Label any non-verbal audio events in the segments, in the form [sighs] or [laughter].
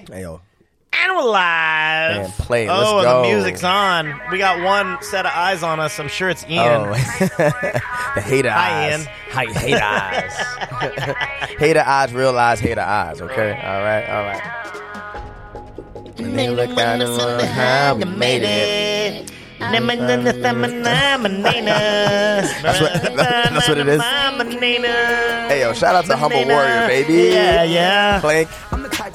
everybody. Hey yo, And we're live. Man, play. Oh, Let's oh, go. the music's on. We got one set of eyes on us. I'm sure it's oh. Ian. oh, [laughs] the hater Hi, eyes. Ian. Hi, hater eyes. [laughs] hater eyes, real eyes, hater eyes. Okay, all right, all right. And they look down and wonder how we made it. That's what- that's what it is. Hey yo, shout out to Humble Warrior, baby. Yeah, yeah. Clank,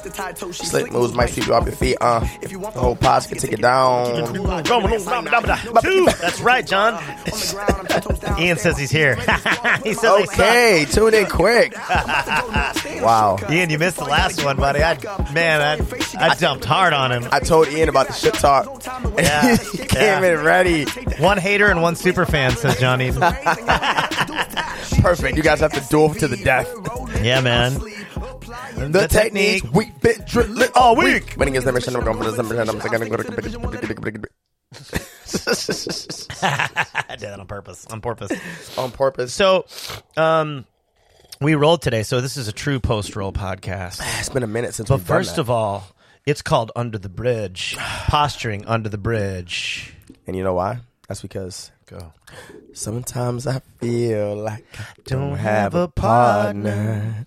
I'm the type to tie toe slick moves might sweep you off your feet. Uh, if you want the whole posse can take it down. That's right, John. Ian says he's here. [laughs] he says he Okay, tune in quick. Wow. Ian, you missed the last one, buddy. I, man, I, I jumped hard on him. I told Ian about the shit talk. Yeah, [laughs] he came yeah. in ready. One hater and one super fan, says Johnny. Perfect. You guys have to duel to the death. Yeah, man. The, technique, weak bit drilling all week. Winning is never number going for the number. I'm gonna go I did that on purpose. On purpose. on purpose. So, um, we rolled today. So this is a true post roll podcast. It's been a minute since. But we've done first that. of all, it's called Under the Bridge. Posturing under the bridge. and you know why? That's because Go. sometimes I feel like I Don't don't have a partner.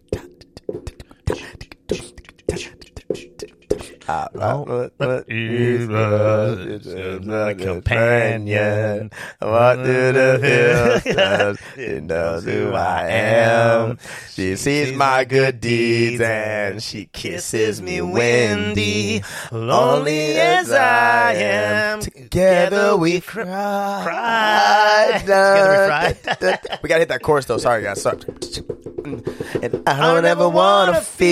I what is a companion. What do the hills? It [laughs] knows who I am. She sees my good deeds and she kisses me windy. Lonely as I am, together we cry. Cry. Together we cry. [laughs] [laughs] we gotta hit that chorus though. Sorry guys. Sorry. [laughs] And I don't ever wanna feel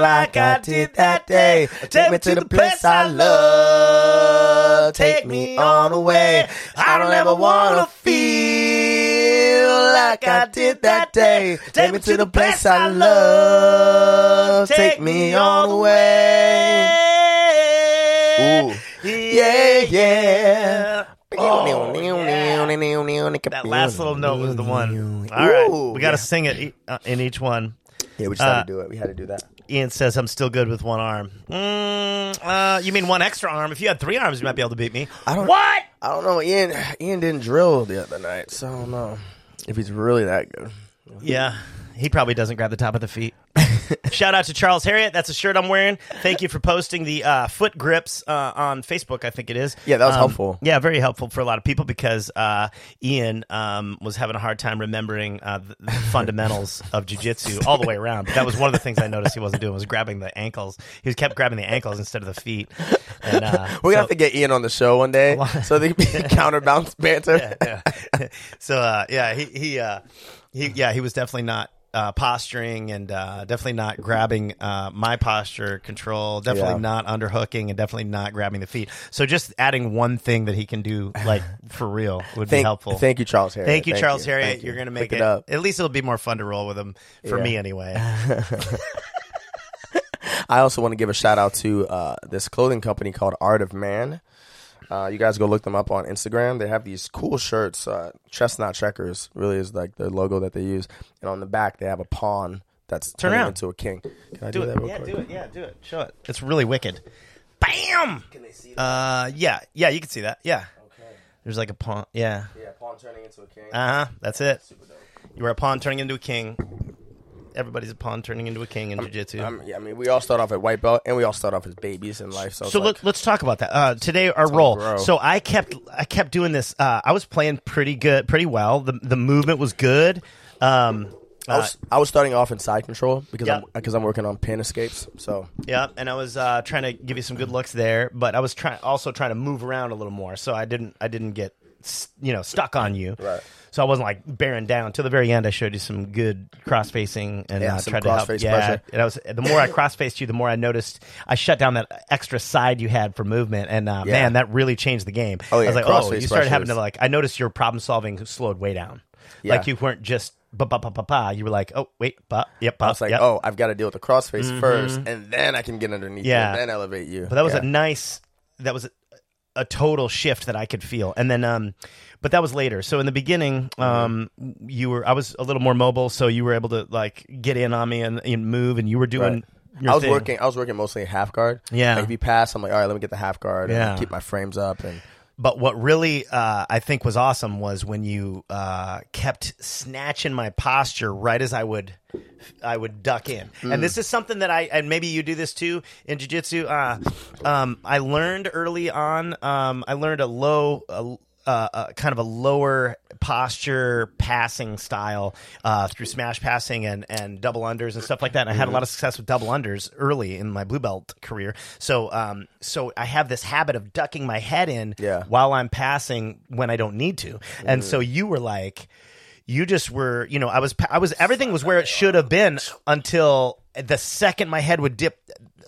like I did that day. Take me to the place I love. Take me on the way. I don't ever wanna feel like I did that day. Take me to the place I love. Take me on away. Ooh. Yeah, yeah. Oh, That last little note was the one. All right, we got to sing it e- uh, in each one. Yeah, we just Uh, had to do it. We had to do that. Ian says I'm still good with one arm. Mm, uh, you mean one extra arm? If you had three arms, you might be able to beat me. I don't- What? I don't know. Ian Ian didn't drill the other night, so I don't know if he's really that good. Yeah, he probably doesn't grab the top of the feet. [laughs] Shout out to Charles Harriet. That's a shirt I'm wearing. Thank you for posting the uh, foot grips uh, on Facebook. I think it is. Yeah, that was Um, helpful. Yeah, very helpful for a lot of people because uh, Ian um, was having a hard time remembering uh, the the fundamentals of jujitsu all the way around. But that was one of the things I noticed he wasn't doing was grabbing the ankles. He was kept grabbing the ankles instead of the feet. And, uh, [laughs] We're gonna so- have to get Ian on the show one day [laughs] so they can counterbalance banter. yeah. so uh, yeah, he he uh, he yeah he was definitely not uh, posturing and uh, definitely not grabbing uh, my posture control. Definitely Yeah. not underhooking and definitely not grabbing the feet. So just adding one thing that he can do like [laughs] for real would be helpful. thank you, Charles Harriet. Thank you, Charles you. Harriet. Thank you. You're going to make Pick it, it up. At least it'll be more fun to roll with him for Yeah. me anyway. [laughs] I also want to give a shout out to uh, this clothing company called Art of Man. Uh, you guys go look them up on Instagram. They have these cool shirts. Uh, Chess Not Checkers really is like the logo that they use, and on the back they have a pawn that's Turn turning around. into a king. Can I do, Do that it. real Yeah, quick? do it. Yeah, do it. Show it. It's really wicked. Bam. Can they see that? Uh, yeah, yeah, you can see that. Yeah. Okay. There's like a pawn. Yeah. Yeah, pawn turning into a king. Uh huh. That's it. Super dope. You were a pawn turning into a king. Everybody's a pawn turning into a king in jiu-jitsu. Um, yeah, I mean, we all start off at white belt, and we all start off as babies in life. So, so let, let's talk about that. Uh, today, our role. grow. So I kept, I kept doing this. Uh, I was playing pretty good, pretty well. The the movement was good. Um, I was, I was starting off in side control because Yeah. I'm because I'm working on pin escapes. So Yeah, and I was uh, trying to give you some good looks there, but I was trying also trying to move around a little more, so I didn't I didn't get you know stuck on you. Right. So I wasn't like bearing down till the very end. I showed you some good cross facing and Yeah, uh, tried to help. Yeah, pressure. and I was the more I cross faced you, the more I noticed I shut down that extra side you had for movement, and uh, Yeah. man, that really changed the game. Oh, yeah, I was like, oh, you started having to like. I noticed your problem solving slowed way down. Yeah. Like you weren't just ba ba ba ba ba, you were like, oh wait, ba, yep, ba, I was like, yep. oh, I've got to deal with the crossface first, and then I can get underneath Mm-hmm. Yeah. you, and then elevate you. But that was yeah. a nice. That was a, total shift that I could feel, and then um, but that was later. So in the beginning, Mm-hmm. um, you were I was a little more mobile, so you were able to like get in on me and, and move, and you were doing. Right. Your I was thing. working. I was working mostly half guard. Yeah. Like if you pass, I'm like, all right, let me get the half guard. Yeah. And keep my frames up and But what really uh, I think was awesome was when you uh, kept snatching my posture right as I would I would duck in. Mm. And this is something that I and maybe you do this too in jiu-jitsu. Uh, um, I learned early on. Um, I learned a low. A, uh, uh, kind of a lower posture passing style uh, through smash passing and, and double unders and stuff like that. And I had a lot of success with double unders early in my blue belt career. So um, so I have this habit of ducking my head in Yeah. while I'm passing when I don't need to. And so you were like, you just were, you know, I was, I was, everything was where it should have been until the second my head would dip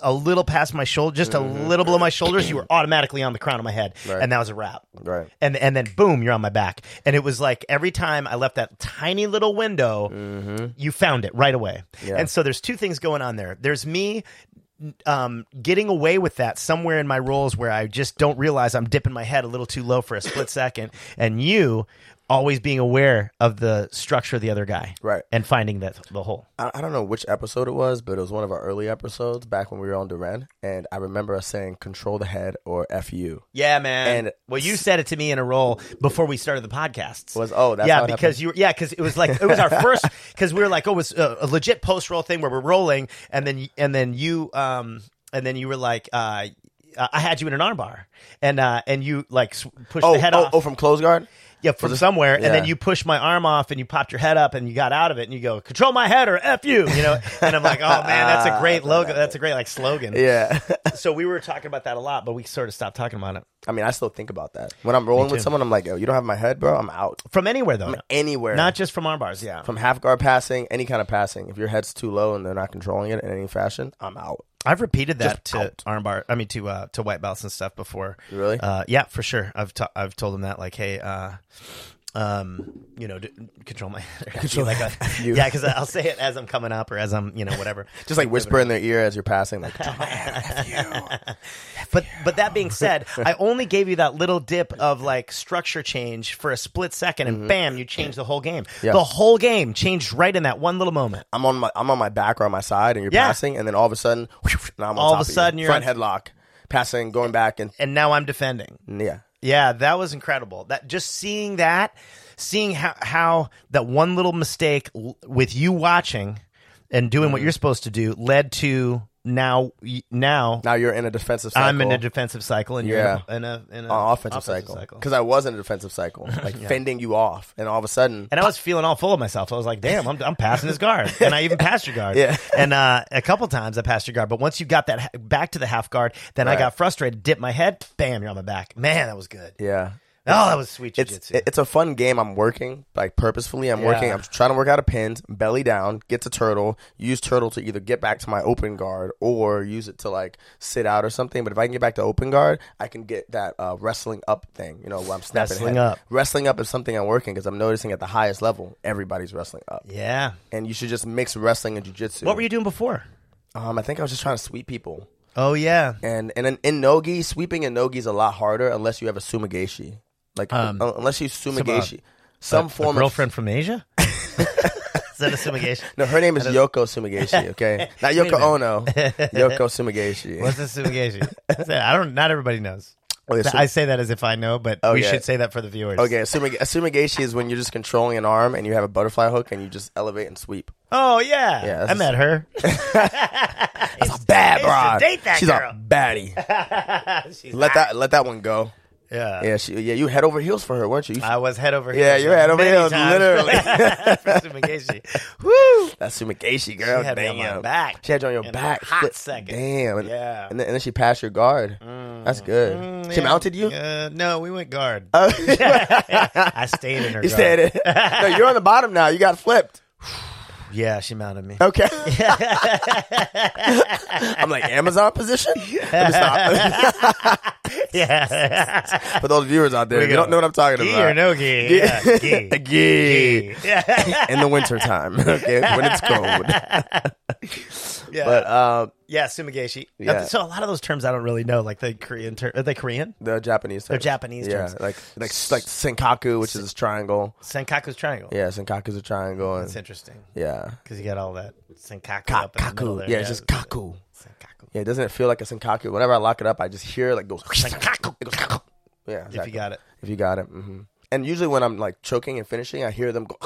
a little past my shoulder, just a little below my shoulders, you were [clears throat] automatically on the crown of my head, Right. and that was a wrap. Right. And and then boom, you're on my back. And it was like every time I left that tiny little window, you found it right away. Yeah. And so there's two things going on there. There's me um, getting away with that somewhere in my roles where I just don't realize I'm dipping my head a little too low for a split second, and you always being aware of the structure of the other guy, Right. and finding that the hole. I, I don't know which episode it was, but it was one of our early episodes back when we were on Duran, and I remember us saying "control the head" or "f you." Yeah, man. And- well, you said it to me in a role before we started the podcasts. Was oh that's yeah, because happened? you were yeah, because it was like it was our [laughs] first because we were like oh, it was a, a legit post roll thing where we're rolling, and then and then you um and then you were like uh. I had you in an armbar, and uh, and you like pushed oh the head oh, off. oh from close guard. Yeah, from somewhere, and then you push my arm off, and you popped your head up, and you got out of it, and you go, "Control my head or f you," you know. [laughs] And I'm like, "Oh man, that's a great logo. That's a great like slogan." Yeah. [laughs] So we were talking about that a lot, but we sort of stopped talking about it I mean, I still think about that when I'm rolling with someone. I'm like, yo, you don't have my head, bro. I'm out. from anywhere though, Anywhere, not just from arm bars. Yeah, from half guard passing, any kind of passing. If your head's too low and they're not controlling it in any fashion, I'm out. I've repeated that Just to out. armbar. I mean, to uh, to white belts and stuff before. Really? Uh, yeah, for sure. I've t- I've told them that like, hey, uh, um, you know, d- control my [laughs] control like a, [laughs] you. yeah, because I'll say it as I'm coming up or as I'm you know whatever. [laughs] Just like whisper in their ear as you're passing, like, But but that being said, I only gave you that little dip of like structure change for a split second, and bam, you changed the whole game. Mm-hmm. Yeah. The whole game changed right in that one little moment. I'm on my I'm on my back or on my side, and you're Yeah. passing, and then all of a sudden, now I'm on All of a you. sudden you're front on- headlock, passing, going back, and And now I'm defending. yeah, Yeah, that was incredible. That just seeing that, seeing how how that one little mistake l- with you watching and doing Mm-hmm. what you're supposed to do led to now now now you're in a defensive cycle. I'm in a defensive cycle and Yeah. you're in a in a uh, offensive, cycle because I was in a defensive cycle, [laughs] like fending you off, and all of a sudden, And I was feeling all full of myself. I was like, "Damn, I'm, I'm passing his guard," [laughs] and I even passed your guard. Yeah. And uh, a couple times I passed your guard, but once you got that ha- back to the half guard, then I got frustrated, dipped my head, bam, you're on my back. Man, that was good. yeah, Oh, that was sweet it's jiu-jitsu. it- it's a fun game. I'm working like purposefully. I'm working. Yeah. I'm trying to work out of pins, belly down, get to turtle, use turtle to either get back to my open guard or use it to like sit out or something. But if I can get back to open guard, I can get that uh, wrestling up thing. You know, where I'm snapping Wrestling head. up. Wrestling up is something I'm working because I'm noticing at the highest level, everybody's wrestling up, yeah. and you should just mix wrestling and jujitsu. What were you doing before? Um, I think I was just trying to sweep people. Oh yeah. And and in, in nogi, sweeping in nogi is a lot harder unless you have a sumigeshi. Like Um, uh, unless you sumigeshi, a- some A form of girlfriend from Asia. [laughs] Is that a sumigeshi? No, her name is Yoko Sumigeshi. [laughs] Okay, not Wait a Yoko minute. Ono. Yoko Sumigeshi. [laughs] What's a sumigeshi? I don't. Not everybody knows. Okay, I say that as if I know, but we should say that for the viewers. Okay, a, sumige- a sumigeshi is when you're just controlling an arm and you have a butterfly hook and you just elevate and sweep. Oh yeah. Yeah, I that's met her. That's a bad I used to broad. date that She's girl. a baddie. She's let hot. that let that one go. Yeah. Yeah, she, yeah, you head over heels for her, weren't you? you I was head over heels. Yeah, you're head over heels, times literally. [laughs] sumigeshi. [laughs] Woo! That's Sumigeshi, girl. She had me on Damn. my back. She had you on your in back. hot second. Damn. And, Yeah. And then, and then she passed your guard. That's good. Mm, she yeah. mounted you? Uh, no, we went guard. Oh. [laughs] I stayed in her. you guard. stayed in. no, you're on the bottom now. You got flipped. Yeah, she mounted me. Okay. [laughs] I'm like Amazon position. [laughs] Yeah. For those viewers out there, you don't know what I'm talking Gi about. or no gi? Yeah, gi. A gi. In the wintertime, okay, when it's cold. [laughs] yeah. But um, yeah, sumigashi. Yeah. So a lot of those terms I don't really know, like the Korean term. Are they Korean? the Japanese, They're terms. Japanese yeah, terms. like like like senkaku, which is a triangle. Senkaku's triangle. Yeah, senkaku's a triangle, That's interesting yeah, because you got all that senkaku up in the middle there. Yeah, it's just kaku. senkaku. Yeah, doesn't it feel like a senkaku? Whenever I lock it up, I just hear it like goes. Senkaku. It goes yeah, If you got it. If you got it. Mm-hmm. And usually when I'm like choking and finishing, I hear them go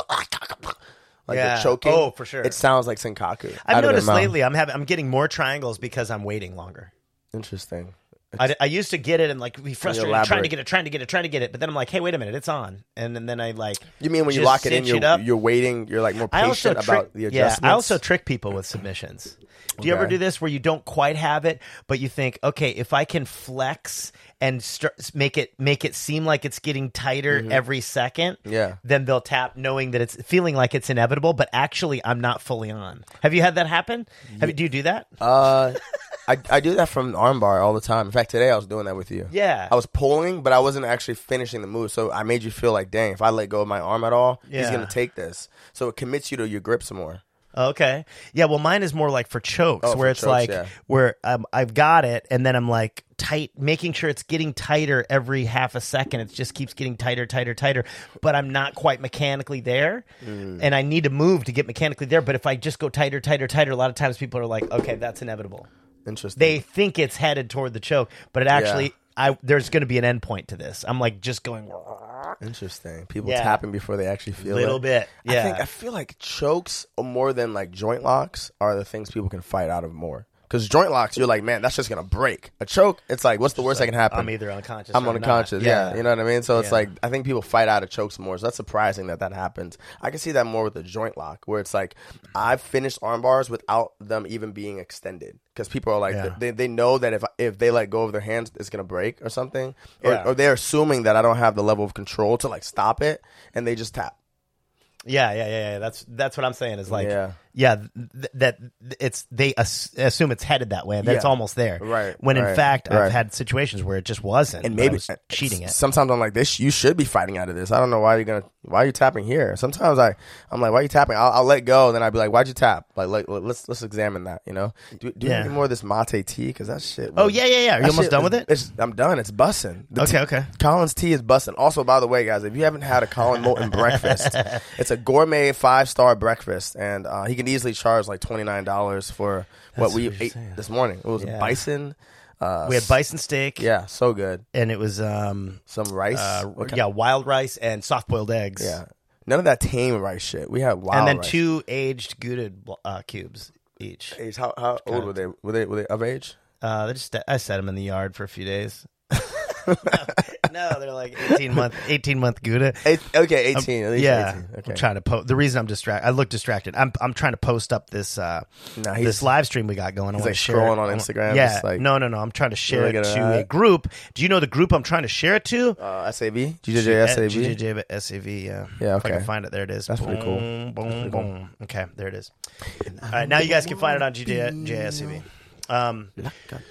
like Yeah. they're choking. Oh, for sure. It sounds like senkaku. I've out of their noticed lately I'm having I'm getting more triangles because I'm waiting longer. Interesting. I, I used to get it and like be frustrated trying to get it, trying to get it, trying to get it, but then I'm like, hey, wait a minute, it's on, and, and then I like. You mean when you lock it in, you're, it you're waiting, you're like more patient trick, about the yeah. I also trick people with submissions. Do you ever do this where you don't quite have it, but you think, okay, if I can flex and start, make it make it seem like it's getting tighter every second, Mm-hmm. Yeah. then they'll tap, knowing that it's feeling like it's inevitable, but actually I'm not fully on. Have you had that happen? Have you, do you do that? Uh, I, I do that from armbar all the time. In fact, today I was doing that with you. Yeah. I was pulling, but I wasn't actually finishing the move. So I made you feel like, dang, if I let go of my arm at all, he's going to take this. So it commits you to your grip some more. Okay. Yeah. Well, mine is more like for chokes, Oh, where for it's chokes, like yeah. where um, I've got it, and then I'm like tight, making sure it's getting tighter every half a second. It just keeps getting tighter, tighter, tighter. But I'm not quite mechanically there, Mm. and I need to move to get mechanically there. But if I just go tighter, tighter, tighter, a lot of times people are like, "Okay, that's inevitable." Interesting. They think it's headed toward the choke, but it actually, I there's going to be an end point to this. I'm like just going. Interesting. People Yeah. tapping before they actually feel it. A Little it. bit, I think yeah. I feel like chokes more than like joint locks are the things people can fight out of more. Because joint locks, you're like, man, that's just gonna break. A choke, it's like, what's the worst that can happen? I'm either unconscious. I'm unconscious. Yeah. you know what I mean. So it's Yeah. like I think people fight out of chokes more. So that's surprising that that happens. I can see that more with a joint lock, where it's like I've finished arm bars without them even being extended, because people are like Yeah. they, they know that if if they let go of their hands, it's gonna break or something, or, Yeah. or they're assuming that I don't have the level of control to like stop it, and they just tap. Yeah, yeah, yeah, yeah. That's that's what I'm saying. Is like, Yeah. Yeah, th- that it's they ass- assume it's headed that way, and that it's Yeah. almost there. Right, When in right, fact, I've right. had situations where it just wasn't, and but I maybe was cheating it. Sometimes I'm like, this you should be fighting out of this. I don't know why you're gonna why are you tapping here. Sometimes I I'm like, why are you tapping? I'll, I'll let go, and then I'd be like, why'd you tap? Like, like let's let's examine that. You know, do, do Yeah. any more of this mate tea because that shit. Oh yeah, yeah, yeah. Are you that almost shit done is- with it? It's, I'm done. It's bussing. The Okay, okay. Collins tea is bussing. Also, by the way, guys, if you haven't had a Colin Moulton breakfast, [laughs] it's a gourmet five star breakfast, and uh, he can easily charge like twenty nine dollars for what That's we what you're ate saying. this morning. It was Yeah. bison. Uh, We had bison steak, Yeah, so good. and it was um, Some rice. uh, What kind- yeah, wild rice and soft boiled eggs. Yeah. None of that tame rice shit. We had wild and then rice. two aged gouda uh, cubes each. Age, how how old were they? Were they were they of age? Uh, they just I set them in the yard for a few days. [laughs] [laughs] no, they're like eighteen month, eighteen month gouda. Eight, okay, eighteen. at least yeah, 18. Okay. I'm trying to post. The reason I'm distracted, I look distracted. I'm I'm trying to post up this uh he's- this live stream we got going. I he's, wanna like, scrolling on Instagram, Yeah, like, no, no, no. I'm trying to share it to a group. Do you know the group I'm trying to share it to? uh, SAV, GJJ SAV. GJJ SAV. Yeah, Yeah, If I can okay. find it, there it is. That's pretty cool. Boom, boom, boom. Okay, there it is. All right, now you guys can find it on GJJ SAV. Um,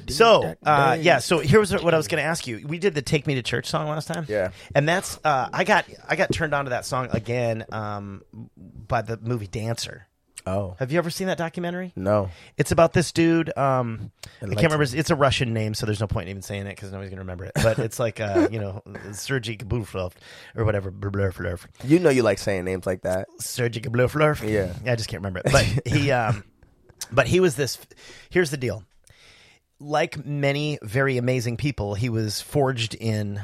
so uh, yeah, so here was what I was going to ask you. We did the "Take Me to Church" song last time. Yeah. and that's uh, I got I got turned on to that song again um, by the movie Dancer. Oh Have you ever seen that documentary? no, It's about this dude. Um, I can't remember. his- It's a Russian name, so there's no point in even saying it because nobody's gonna remember it. But it's like uh, you know, Sergei Kabluflov or whatever. Blurflurf. you know you like saying names like that. Sergei. Yeah. yeah, I just can't remember it. But he, um, but he was this. Here's the deal. Like many very amazing people, he was forged in,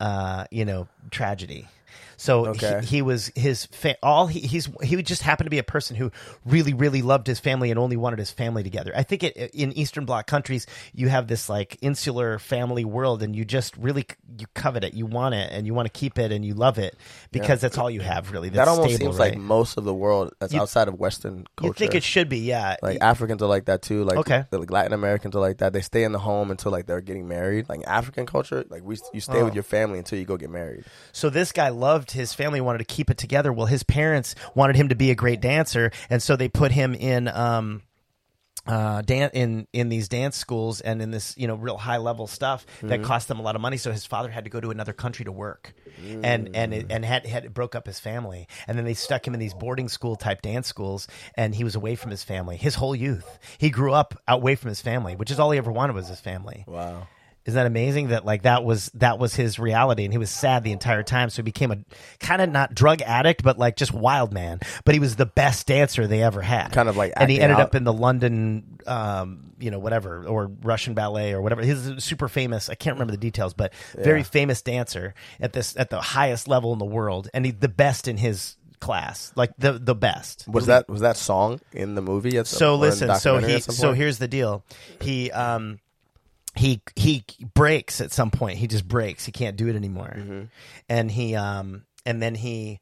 uh, you know, tragedy. So Okay. he, he was his fa- all he, he's he just happened to be a person who really really loved his family and only wanted his family together. I think it, in Eastern Bloc countries you have this like insular family world and you just really you covet it, you want it and you want to keep it and you love it because that's all you have really. That almost stable, seems right? like most of the world that's outside of Western culture. You think it should be, yeah. like Africans are like that too. Like Okay. the, like Latin Americans are like that. They stay in the home until like they're getting married. Like African culture, like we you stay Oh. with your family until you go get married. so this guy loved his family, wanted to keep it together. Well, his parents wanted him to be a great dancer, and so they put him in. Um, uh, dan- in in these dance schools and in this you know real high level stuff that cost them a lot of money. So his father had to go to another country to work, and and it, and had had broke up his family. And then they stuck him in these boarding school type dance schools, and he was away from his family his whole youth. He grew up away from his family, which is all he ever wanted was his family. Wow. Isn't that amazing that like that was that was his reality and he was sad the entire time. So he became a kind of not drug addict but like just wild man. But he was the best dancer they ever had. Kind of like and he ended out. up in the London um you know whatever or Russian ballet or whatever. He's super famous I can't remember the details but very famous dancer at this at the highest level in the world. And he the best in his class like the the best. Was that was that song in the movie? At some, so or in the listen so he so here's the deal. He um he he breaks at some point. He just breaks. He can't do it anymore. Mm-hmm. and he um and then he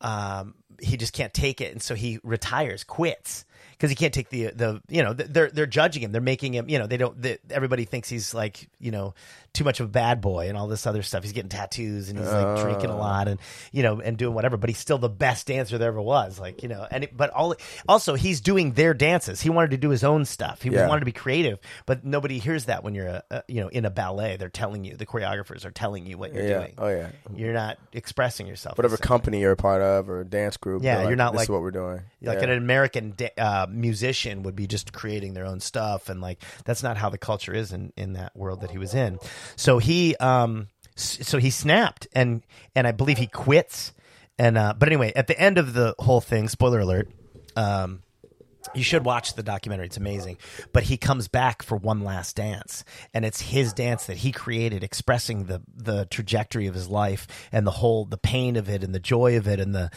um he just can't take it and so he retires quits because he can't take the the you know they're they're judging him they're making him you know they don't they, everybody thinks he's like you know too much of a bad boy and all this other stuff he's getting tattoos and he's like drinking a Oh. lot and you know and doing whatever but he's still the best dancer there ever was like you know and it, but all also he's doing their dances he wanted to do his own stuff he Yeah. wanted to be creative but nobody hears that when you're a, a you know in a ballet they're telling you the choreographers are telling you what you're yeah. doing Oh yeah. you're not expressing yourself Whatever company you're a part of or dance group. Yeah, they're you're not this like- is what we're doing. like yeah. an American da- uh, musician would be just creating their own stuff, and like that's not how the culture is in, in that world that he was in. So he um s- so he snapped, and and I believe he quits. And uh, but anyway, at the end of the whole thing, spoiler alert. Um, you should watch the documentary. It's amazing. But he comes back for one last dance, and it's his dance that he created, expressing the the trajectory of his life and the whole the pain of it and the joy of it and the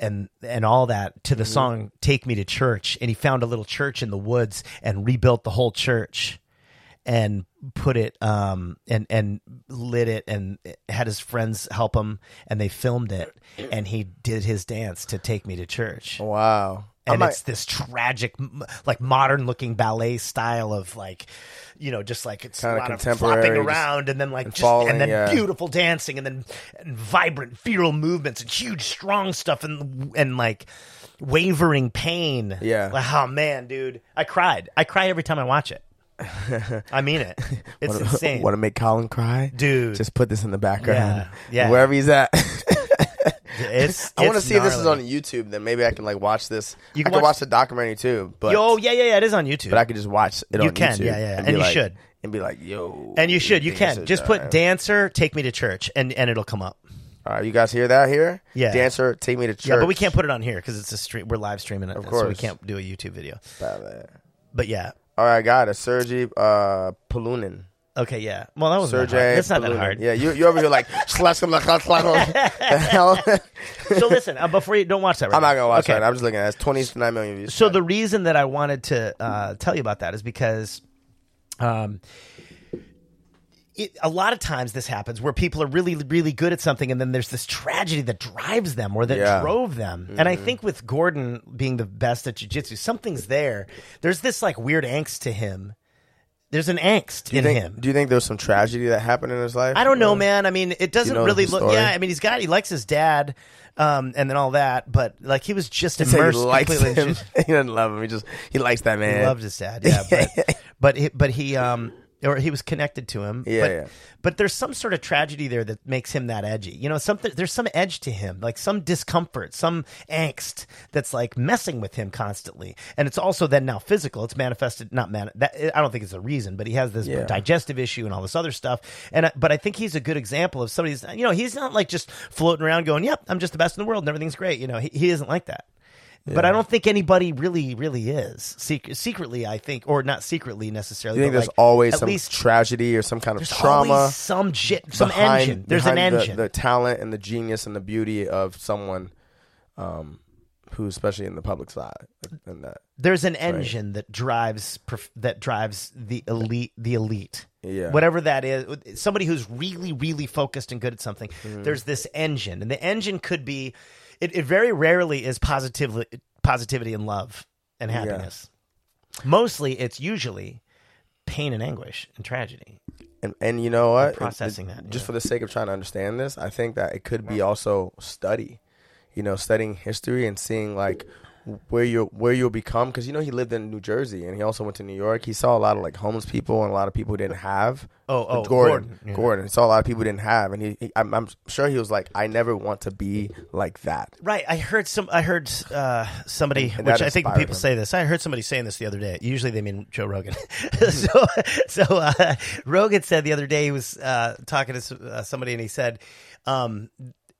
and and all that to the song "Take Me to Church." And he found a little church in the woods and rebuilt the whole church and put it um and and lit it and had his friends help him and they filmed it and he did his dance to take me to church Wow. And might- it's this tragic, like modern looking ballet style of like, you know, just like it's Kinda a lot of flopping around and then like and just falling, and then yeah. beautiful dancing and then and vibrant, feral movements and huge, strong stuff and and like wavering pain. Yeah. Like, oh man, dude, I cried. I cry every time I watch it. [laughs] I mean it. It's wanna, insane. [laughs] Want to make Colin cry, Dude. Just put this in the background. Yeah, yeah. Wherever he's at. [laughs] [laughs] It's. I want to see if this is on. YouTube. Then maybe I can like watch this. You I can can watch- watch the documentary too. But Yo, yeah, yeah, yeah. It is on YouTube. but I could just watch it You on can, YouTube. yeah, yeah, yeah. be and you like- should. and be like, yo. And you should. You can just put dancer, take me to church, and and it'll come up. All right, you guys hear that here? Yeah. Dancer, take me to church. Yeah, but we can't put it on here because it's a stream. We're live streaming it, Of so we can't do a YouTube video. But yeah, All right, got it. Sergey uh, Polunin. Okay, yeah. Well, that was Sergey. That's not that hard. Yeah, you you over here like [laughs] slash slash. Hell? [laughs] so listen, uh, before you don't watch that. Right I'm not gonna watch okay. that. I'm just looking at it. It's 29 million views. So the reason that I wanted to uh, tell you about that is because, um, it, a lot of times this happens where people are really, really good at something, and then there's this tragedy that drives them or that Yeah. drove them. And I think with Gordon being the best at jujitsu, something's there. There's this like weird angst to him. There's an angst in think, him. Do you think there's some tragedy that happened in his life? I don't know, man. I mean, it doesn't know really look. story? Yeah, I mean, he's got he likes his dad, um, and then all that. But like, he was just He said he immersed likes completely. in him. [laughs] he doesn't love him. He just he likes that man. He loved his dad, yeah. But [laughs] but he, but he um or he was connected to him. Yeah, but, yeah. But there's some sort of tragedy there that makes him that edgy. You know, something there's some edge to him, like some discomfort, some angst that's like messing with him constantly. And it's also then now physical. It's manifested not man. That I don't think it's a reason, but he has this Yeah. digestive issue and all this other stuff. And uh, but I think he's a good example of somebody's. You know, he's not like just floating around going, "Yep, I'm just the best in the world and everything's great." You know, he, he isn't like that. But I don't think anybody really, really is. Sec- secretly, I think, or not secretly necessarily. You think there's like, always at some least tragedy or some kind of trauma always some shit, some behind, engine. There's an behind the- engine. The, talent and the genius and the beauty of someone um, who, especially in the public side, and that there's an engine that drives that drives the elite. The elite. Yeah. Whatever that is, somebody who's really, really focused and good at something. Mm-hmm. There's this engine, and the engine could be. It, it very rarely is positively positivity and love and happiness. Mostly, it's usually pain and anguish and tragedy. And and you know what? processing It- that, Just yeah. for the sake of trying to understand this, I think that it could be also study. You know, studying history and seeing like where you where you'll become because you know he lived in New Jersey and he also went to New York. He saw a lot of like homeless people and a lot of people who didn't have. Oh, oh, Gordon, Gordon, Gordon. He saw a lot of people who didn't have, and he, he I'm, I'm sure he was like, I never want to be like that. Right. I heard some. I heard uh, somebody, And which I think people him. say this. I heard somebody saying this the other day. Usually they mean Joe Rogan. [laughs] so, so uh, Rogan said the other day he was uh, talking to uh, somebody and he said, um,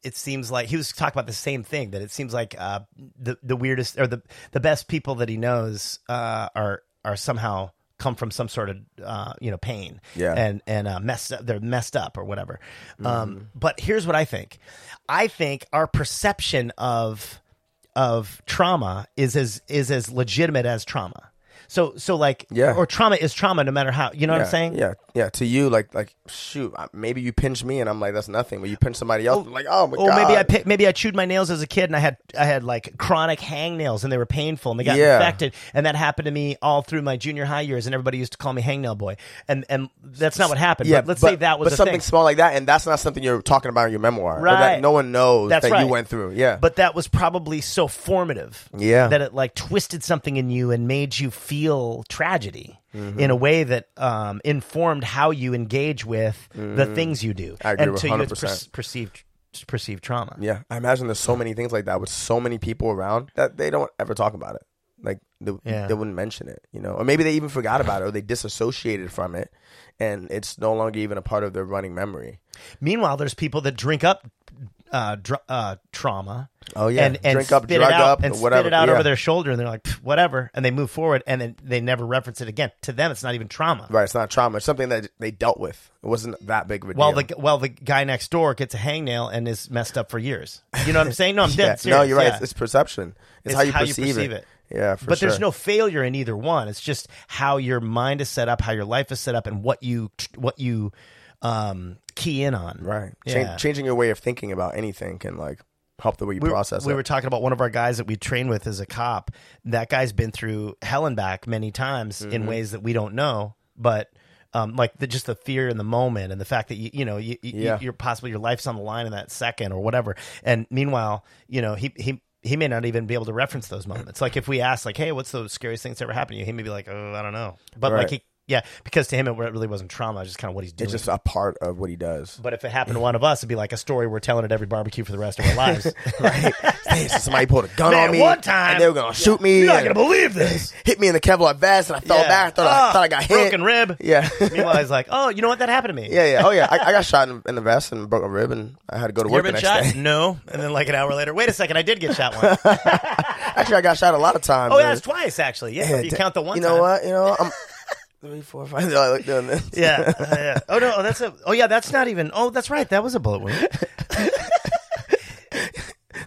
"It seems like he was talking about the same thing. That it seems like uh, the the weirdest or the the best people that he knows uh, are are somehow." come from some sort of uh, you know pain Yeah. and and uh, messed up they're messed up or whatever um, but here's what i think i think our perception of of trauma is as is as legitimate as trauma so so like Yeah. or trauma is trauma no matter how you know what i'm saying Yeah, yeah. To you, like, like, shoot, maybe you pinch me, and I'm like, that's nothing. But you pinch somebody else, like, oh my or god. maybe I pi- maybe I chewed my nails as a kid and I had I had like chronic hangnails and they were painful and they got Yeah. infected and that happened to me all through my junior high years and everybody used to call me hangnail boy and and that's not what happened Yeah, but let's say that was but something thing. small like that, and that's not something you're talking about in your memoir, Right. that no one knows That's that right. you went through. Yeah, but that was probably so formative Yeah. that it like twisted something in you and made you feel tragedy Mm-hmm. in a way that um, informed how you engage with the things you do Mm-hmm. I agree and so you have 100%. perceived perceived trauma yeah. I imagine there's so many things like that with so many people around that they don't ever talk about it. Like they, Yeah. they wouldn't mention it, you know, or maybe they even forgot about it, or they disassociated from it, and it's no longer even a part of their running memory. Meanwhile, there's people that drink up uh, dr- uh, trauma. Oh, yeah. and, and Drink up, spit drug it out, up, and whatever. spit it out Yeah. over their shoulder, and they're like, whatever, and they move forward, and then they never reference it again. To them, it's not even trauma. Right? It's not trauma. It's something that they dealt with. It wasn't that big of a deal. the while the guy next door gets a hangnail and is messed up for years. You know what I'm saying? No, I'm [laughs] yeah. dead serious. No, you're right. yeah. It's, it's perception. It's, It's how, you, how you perceive perceive it. it. Yeah, for but sure. there's no failure in either one. It's just how your mind is set up, how your life is set up, and what you what you um, key in on. Right. Yeah. Chan- changing your way of thinking about anything can like help the way you we, process we it. We were talking about one of our guys that we train with as a cop. That guy's been through hell and back many times Mm-hmm. in ways that we don't know, but. Um, like the, just the fear in the moment and the fact that you you know you, you Yeah. you're possibly your life's on the line in that second or whatever and meanwhile you know he he he may not even be able to reference those moments like if we ask like hey what's the scariest thing that's ever happened to you he may be like oh I don't know but like he yeah because to him it really wasn't trauma it's just kind of what he's doing it's just a part of what he does. but if it happened to one of us it'd be like a story we're telling at every barbecue for the rest of our lives [laughs] right. Hey, so somebody pulled a gun [laughs] Man, on me. one time- and they were gonna shoot me. you're not gonna believe this [laughs] hit me in the Kevlar vest, and I fell Yeah. back. I thought, I, Ah, thought I got hit. broken rib Yeah. Meanwhile, he's like, "Oh, you know what? That happened to me. yeah, yeah. Oh, yeah. I, I got shot in, in the vest and broke a rib, and I had to go to You work the next shot? day. No. And then like an hour later, wait a second, I did get shot once. Actually, I got shot a lot of times. oh, yeah, it's twice actually. Yeah, Yeah, you d- count the one. You know time. what? You know, I'm three, four, five. [laughs] I like doing this. Yeah, uh, yeah. Oh no, oh, that's a. Oh yeah, that's not even. Oh, that's right. That was a bullet wound. [laughs]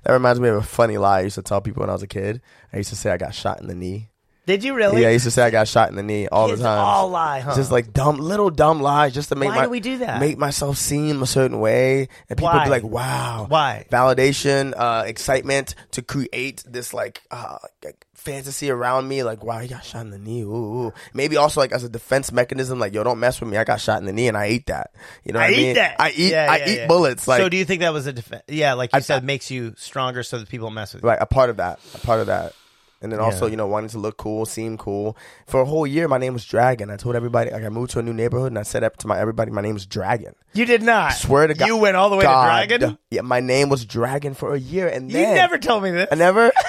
That reminds me of a funny lie I used to tell people when I was a kid. I used to say I got shot in the knee. Did you really? Yeah, I used to say I got shot in the knee all Kids the time. all lie, huh? Just like dumb, little dumb lies, just to make Why my do we do that? make myself seem a certain way, and people Why? be like, "Wow, Why? Validation, uh, excitement to create this like uh, like, fantasy around me. Like, wow, you got shot in the knee. Ooh, ooh. maybe also like as a defense mechanism. Like, yo, don't mess with me. I got shot in the knee, and I ate that. You know, what I I mean? eat that. I eat. Yeah, I yeah, eat yeah. bullets. Like, so do you think that was a defense? Yeah, like you I- said, makes you stronger so that people mess with you. Right, a part of that, a part of that, and then also Yeah. you know wanting to look cool, seem cool. For a whole year, my name was Dragon. I told everybody like I moved to a new neighborhood, and I said up to my everybody, my name is Dragon. You did not. Swear to God, You went all the way God. to Dragon. Yeah, my name was Dragon for a year, and You never told me this. I never. [laughs]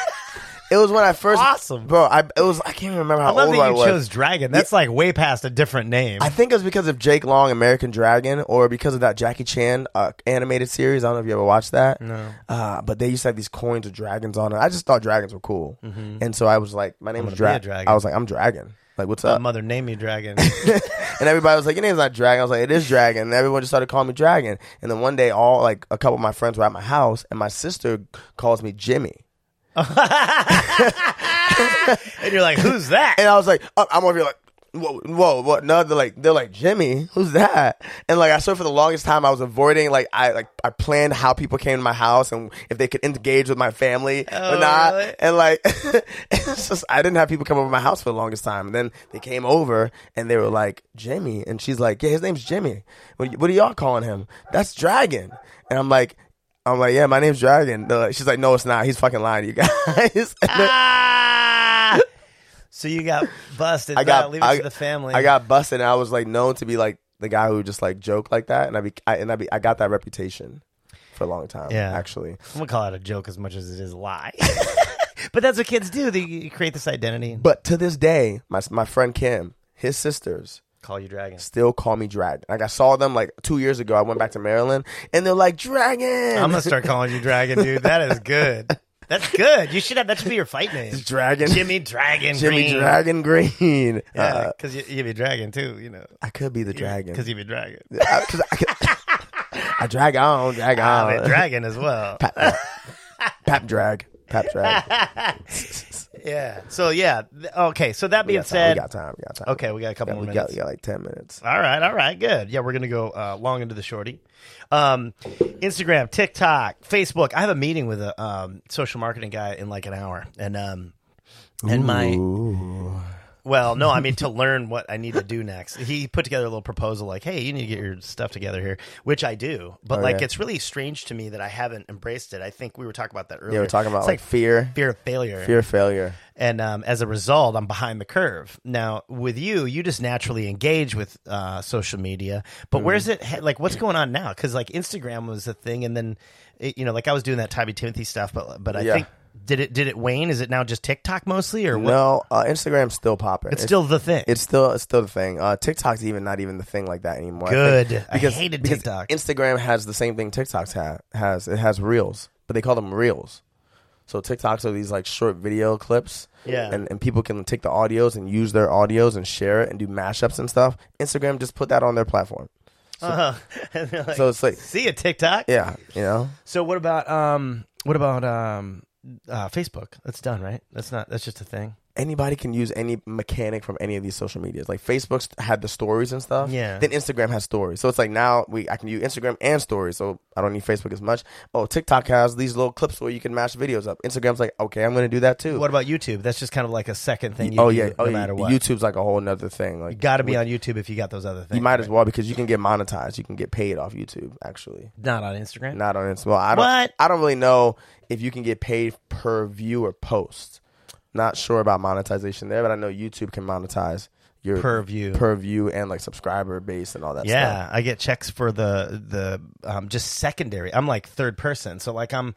it was when I first Awesome. bro. I it was I can't even remember how I love old that I you was. chose Dragon. That's like way past a different name. I think it was because of Jake Long, American Dragon, or because of that Jackie Chan uh, animated series. I don't know if you ever watched that. No. Uh, but they used to have these coins with dragons on it. I just thought dragons were cool, and so I was like, my name was Mm-hmm. gonna be a Dragon. dragon. I was like, I'm Dragon. Like, what's My up? mother named me Dragon. [laughs] and everybody was like, your name's not Dragon. I was like, it is Dragon. And everyone just started calling me Dragon. And then one day, all like a couple of my friends were at my house, and my sister calls me Jimmy. [laughs] and you're like, who's that? And I was like, oh, I'm over here like, whoa, whoa, what? No, they're like, they're like, Jimmy, who's that? And like, I swear for the longest time, I was avoiding. Like, I like, I planned how people came to my house and if they could engage with my family Oh, or not. really? And like, [laughs] it's just, I didn't have people come over my house for the longest time. And then they came over and they were like, Jimmy, and she's like, yeah, his name's Jimmy. What, what are y'all calling him? That's Dragon. And I'm like. I'm like, yeah, my name's Dragon. They're like- she's like, no, it's not. He's fucking lying to you guys. And [laughs] then- ah! So you got busted. I got leave it I, to the family. I got busted, and I was like known to be like the guy who just like joke like that, and I be I, and I be I got that reputation for a long time. Yeah. actually. I'm gonna call it a joke as much as it is a lie. [laughs] but that's what kids do. They create this identity But to this day, my my friend Kim, his sisters call you Dragon. still call me Dragon. Like I saw them like two years ago. I went back to Maryland, and they're like Dragon. I'm gonna start calling you dragon, dude. That is good. That's good. You should have that should be your fight name. Dragon. Jimmy Dragon. Jimmy Green. Dragon Green. [laughs] Yeah, Uh, because you, you be dragon too. You know, I could be the dragon. because you'd be dragon. I, 'cause I, could- [laughs] I drag on, drag I'm a dragon as well. Pap drag, pap drag. [laughs] Yeah. So yeah. th- Okay. So that being got time. said, we got time. We got time. okay, we got a couple more we minutes. got, we got like 10 minutes. All right, all right, good. Yeah, we're gonna go uh, long into the shorty. Um, Instagram, TikTok, Facebook. I have a meeting with a um, social marketing guy in like an hour, and um, and my well, no, I mean to [laughs] learn what I need to do next. He put together a little proposal, like, "Hey, you need to get your stuff together here," which I do, but Oh, like yeah. it's really strange to me that I haven't embraced it. I think we were talking about that earlier. Yeah, we're talking about It's like, fear, fear of failure. fear of failure. and um, as a result, I'm behind the curve. Now, with you, you just naturally engage with uh, social media, but where's Mm-hmm. it? Like, what's going on now? Because like Instagram was a thing, and then it, you know, like I was doing that Tybee Timothy stuff, but but I Yeah. think did it did it wane? Is it now just TikTok mostly, or what? No, uh, Instagram's still popping. It's still the thing. it's still it's still the thing. Uh, TikTok's even not even the thing like that anymore. I Good. think. I hated because TikTok. Instagram has the same thing TikTok's ha- has. It has reels, but they call them reels. So TikToks are these like short video clips. Yeah. And and people can take the audios and use their audios and share it and do mashups and stuff. Instagram just put that on their platform. uh-huh. [laughs] Like, So it's like see a TikTok. yeah, you know. So what about um what about um uh, Facebook? That's done, right? That's not. That's just a thing. Anybody can use any mechanic from any of these social medias. Like Facebook's had the stories and stuff. Yeah. Then Instagram has stories. So it's like now we I can use Instagram and stories. So I don't need Facebook as much. Oh, TikTok has these little clips where you can mash videos up. Instagram's like, okay, I'm gonna do that too. What about YouTube? That's just kind of like a second thing. You oh do yeah. no oh, yeah. matter what. YouTube's like a whole nother thing. Like You got to be with- on YouTube if you got those other things. You might as well because you can get monetized. You can get paid off YouTube. Actually, Not on Instagram. not on Instagram. Well, I don't. What? I don't really know if you can get paid per view or post. Not sure about monetization there, but I know YouTube can monetize your Per view. per view, and like subscriber base and all that. yeah, stuff. I get checks for the the um, just secondary. I'm like third person, so like I'm.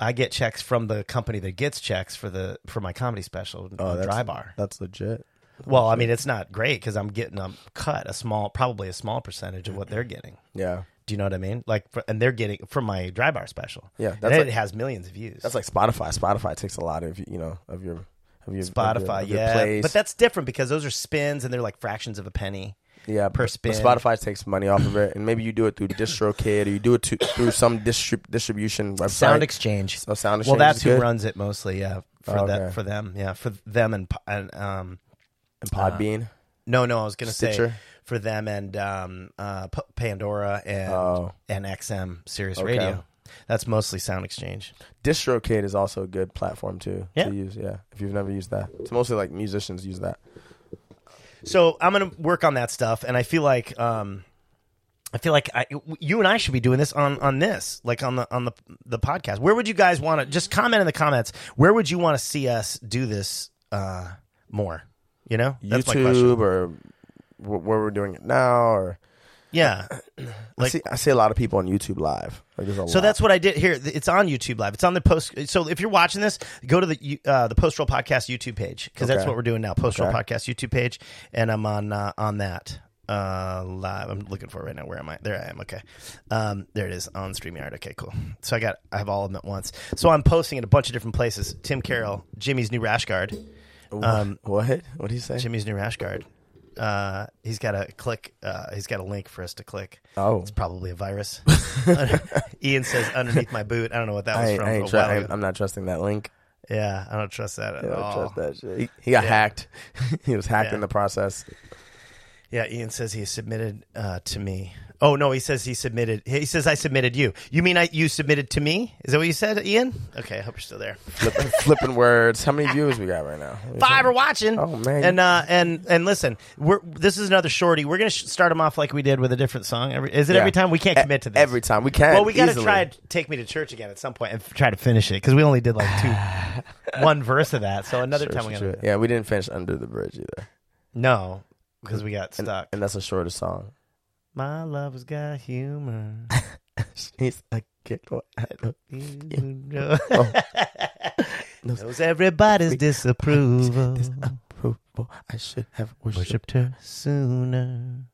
I get checks from the company that gets checks for the for my comedy special, Oh, uh, that's- Dry Bar. that's legit. Well, I mean, it's not great because I'm getting a cut, a small, probably a small percentage of what they're getting. Yeah, Do you know what I mean? Like, for, and they're getting from my Dry Bar special. Yeah, and that's it has millions of views. that's like Spotify. Spotify takes a lot of you know of your of your of your- Spotify, of your yeah, but that's different because those are spins and they're like fractions of a penny. yeah per spin. Spotify takes money off of it, and maybe you do it through DistroKid or you do it to, through some distrib- distribution website. Sound Exchange. So Sound Exchange. well, that's who good. runs it mostly. Yeah, for Oh, that okay. for them. Yeah, for them and and um. and Podbean. No, no, I was gonna say Stitcher? For them and um uh P- Pandora and Oh. and XM Sirius Okay. Radio. That's mostly Sound Exchange. DistroKid is also a good platform too Yeah. to use. Yeah, if you've never used that, it's mostly like musicians use that. So I'm gonna work on that stuff, and I feel like um, I feel like I, you and I should be doing this on on this, like on the on the the podcast. Where would you guys want to just comment in the comments? Where would you want to see us do this uh, more? You know, That's my question. YouTube or where we're doing it now, or Yeah. [clears throat] I Like- see I see a lot of people on YouTube live. Like a So lot. that's what I did here. It's on YouTube Live. It's on the post. So if you're watching this, go to the uh, the Post Roll Podcast YouTube page because that's what we're doing now. Post Roll Okay. Podcast YouTube page, and I'm on uh, on that uh, live. I'm looking for it right now. Where am I? There I am. Okay, um, there it is on Streamyard. Okay, cool. So I got I have all of them at once. So I'm posting in a bunch of different places. Tim Carroll, Jimmy's new rash guard. Um, what? What did he say? Jimmy's new rash guard. Uh, he's got a click. Uh, he's got a link for us to click. Oh. it's probably a virus. [laughs] [laughs] Ian says underneath my boot. I don't know what that was I from. I try, I ago. ain't- I'm not trusting that link. Yeah, I don't trust that at I don't all. trust that shit. He, he got Yeah. hacked. [laughs] he was hacked Yeah. in the process. Yeah, Ian says he submitted uh, to me. Oh no, he says he submitted. He says I submitted you. You mean I you submitted to me? Is that what you said, Ian? Okay, I hope you're still there. Flipping, flipping words. How many views we got right now? [laughs] Five are watching. Oh, man. And uh, and and listen, we're this is another shorty. We're gonna sh- start them off like we did with a different song. Every, is it Yeah. every time? We can't commit to this Every time we can. Well, we got to easily. try to take me to church again at some point and f- try to finish it because we only did like two, [sighs] one verse of that. So another Sure, time sure, we got sure. Yeah, we didn't finish under the bridge either. no because we got And, stuck. and that's a shorter song. My love has got humor. [laughs] He's a kid. You Oh. [laughs] Knows everybody's disapproval. Approval. I should have worshipped. Worshipped her sooner.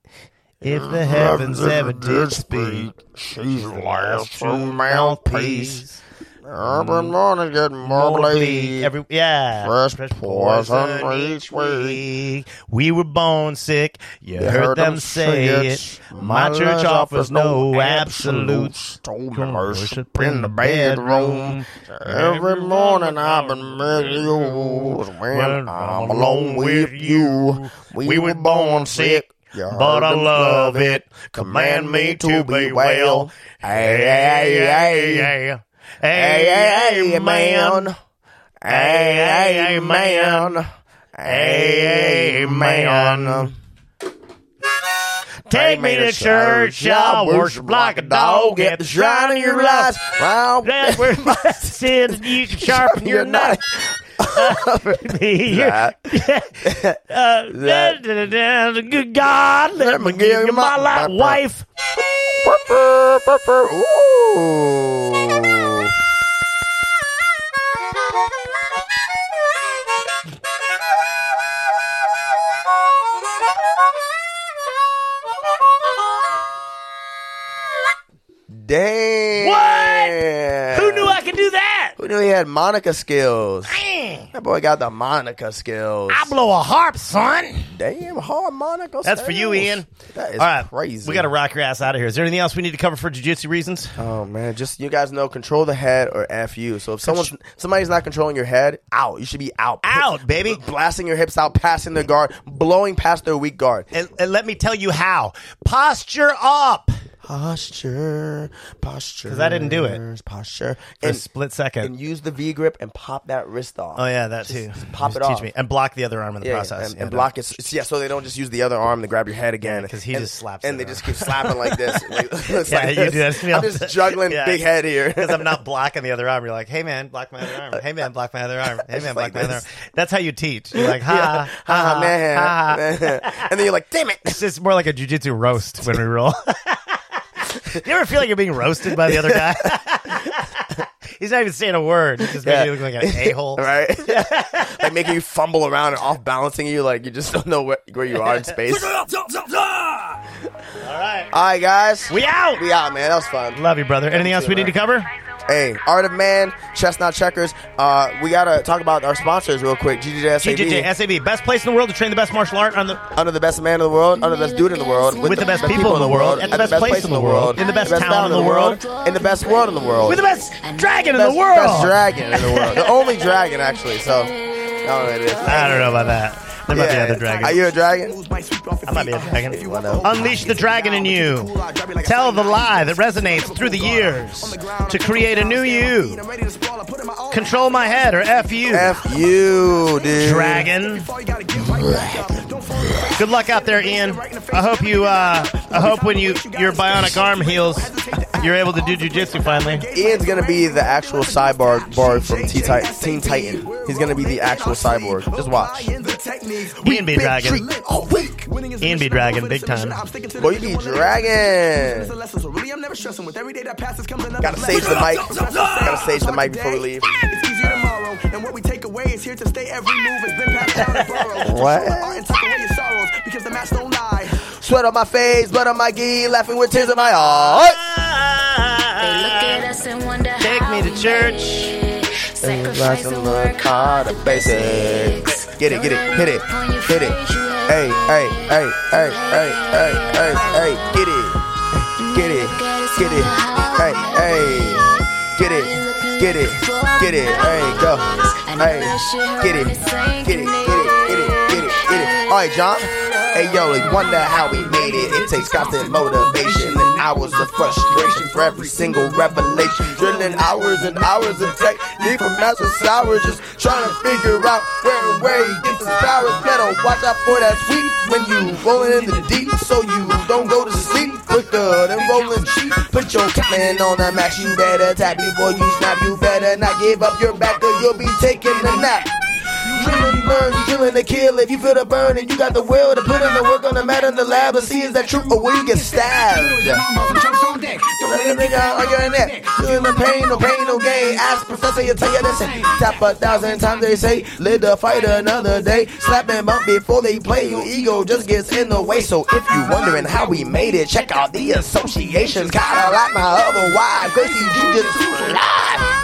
If the heavens ever did speak, she's last true mouthpiece. Every mm-hmm. morning getting more bleak. Every yeah, Fresh poison each week. We were born sick. You, heard, them say it. My church offers no absolutes. Told me worship worship in the bedroom. Every morning I've been misused when I'm alone with you. We were born sick. You But I love it. Command me to be well. Hey, hey, hey, hey. Hey, hey, hey, man. Hey, hey, hey, man. Hey, hey, man. Take me to church. I'll worship like a dog at the shrine of your life. That's where my sin you can sharpen your knife. [laughs] Uh, [laughs] [laughs] good God, let me give you my life, wife. Ooh. Damn. What? Who knew I could do that? Who knew he had Monica skills? Man, That boy got the Monica skills. I blow a harp, son. Damn harmonica. That's for you. Ian. That is All right, crazy. We got to rock your ass out of here. Is there anything else we need to cover for jiu-jitsu reasons? Oh man, just you guys know, control the head or f you. So if someone's somebody's not controlling your head, out. You should be out, Out, baby. blasting your hips out, passing their guard, blowing past their weak guard. And, and let me tell you how. Posture up. Posture, posture. Because I didn't do it. Posture, For a and, split second. and use the V grip and pop that wrist off. Oh yeah, that Just- too. just pop Just it teach off. me and block the other arm in the Yeah, process. and, Yeah, and block it. Yeah, so they don't just use the other arm to grab your head again. 'cause he and, just slaps and they just keep slapping like this. [laughs] [laughs] Like, Yeah, like you this. do that I'm just juggling Yeah. big head here because I'm not [laughs] blocking the other arm. You're like, hey man, block my other arm. Hey man, block my other arm. Hey man, block like my other arm. That's how you teach. You're like, ha, ha, ha, man. and then you're like, damn it. It's just more like a jujitsu roast when we roll. [laughs] you ever feel like you're being roasted by the other guy? [laughs] He's not even saying a word. He's just making Yeah. you look like an a hole. [laughs] Right? like making you fumble around and off balancing you, like you just don't know where, where you are in space. All All right, right, guys. we out. We out, man. That was fun. Love you, brother. Anything else we need to cover? Hey, Art of Man, Chess Not Checkers. Uh, we gotta talk about our sponsors real quick. GGJSAB. GJJ SAB, best place in the world to train the best martial art on the under the best man in the world, under the best dude in the world, With the best people in the world, at the best place in the world, in the best town in the world, in the best world in the world, with the best dragon in the world. Best dragon in the world, the only dragon actually. So, I don't know what it is. I don't know about that. There might be other dragons. Are you a dragon? I might be a dragon. Unleash the dragon in you. Tell the lie that resonates through the years to create a new you. Control my head or F you. F you, dude. Dragon. Good luck out there, Ian. I hope you. Uh, I hope when you your bionic arm heals, you're able to do jujitsu finally. Ian's gonna be the actual cyborg bar from. Teen Titan. He's gonna be the actual cyborg. Just watch. Ian B. Dragon. Ian oh, B. Dragon, big time. Boy, you be dragon. Gotta stage the mic. Gotta stage the mic before we leave. It's easy tomorrow, and what we take away is here to stay. Every move has been passed down and borrowed. [laughs] What? The art and tuck away your sorrows, because the match don't lie. Sweat on my face, blood on my gi, laughing with tears in my They look eyes. at us and wonder Take me to we church. live. Sacrifice and work hard, the basics. Get it, get it, hit it, hit it. Hey, hey, hey, hey, hey, hey, hey, hey, get it, get it, get it. Hey, hey, get it, get it, get it. Hey, go. Hey, get it, get it, get it, get it, get it, get it. All right, John. Hey, yo, you wonder how we made it. It takes constant motivation and hours of frustration for every single revelation. Drilling hours and hours of technique from master sour, just trying to figure out where and where he gets his powers. Better watch out for that sweet when you rolling in the deep, so you don't go to sleep quicker than rolling cheap. Put your coming on the max, you better tap before you snap. You better not give up your back, or you'll be taking a nap. Drilling, burn, you killing the kill. If you feel the burn and you got the will to put in the work on the mat in the lab, and see is that true or will you get stabbed? Let a Nigga, on your neck, feeling the pain, no pain, no gain. Ask professor, he'll tell you this. Tap a thousand times they say, live to fight another day. Slap and bump before they play. Your ego just gets in the way. So if you wondering how we made it, check out the associations. Kinda like my other wife, Gracie Jiu-Jitsu live.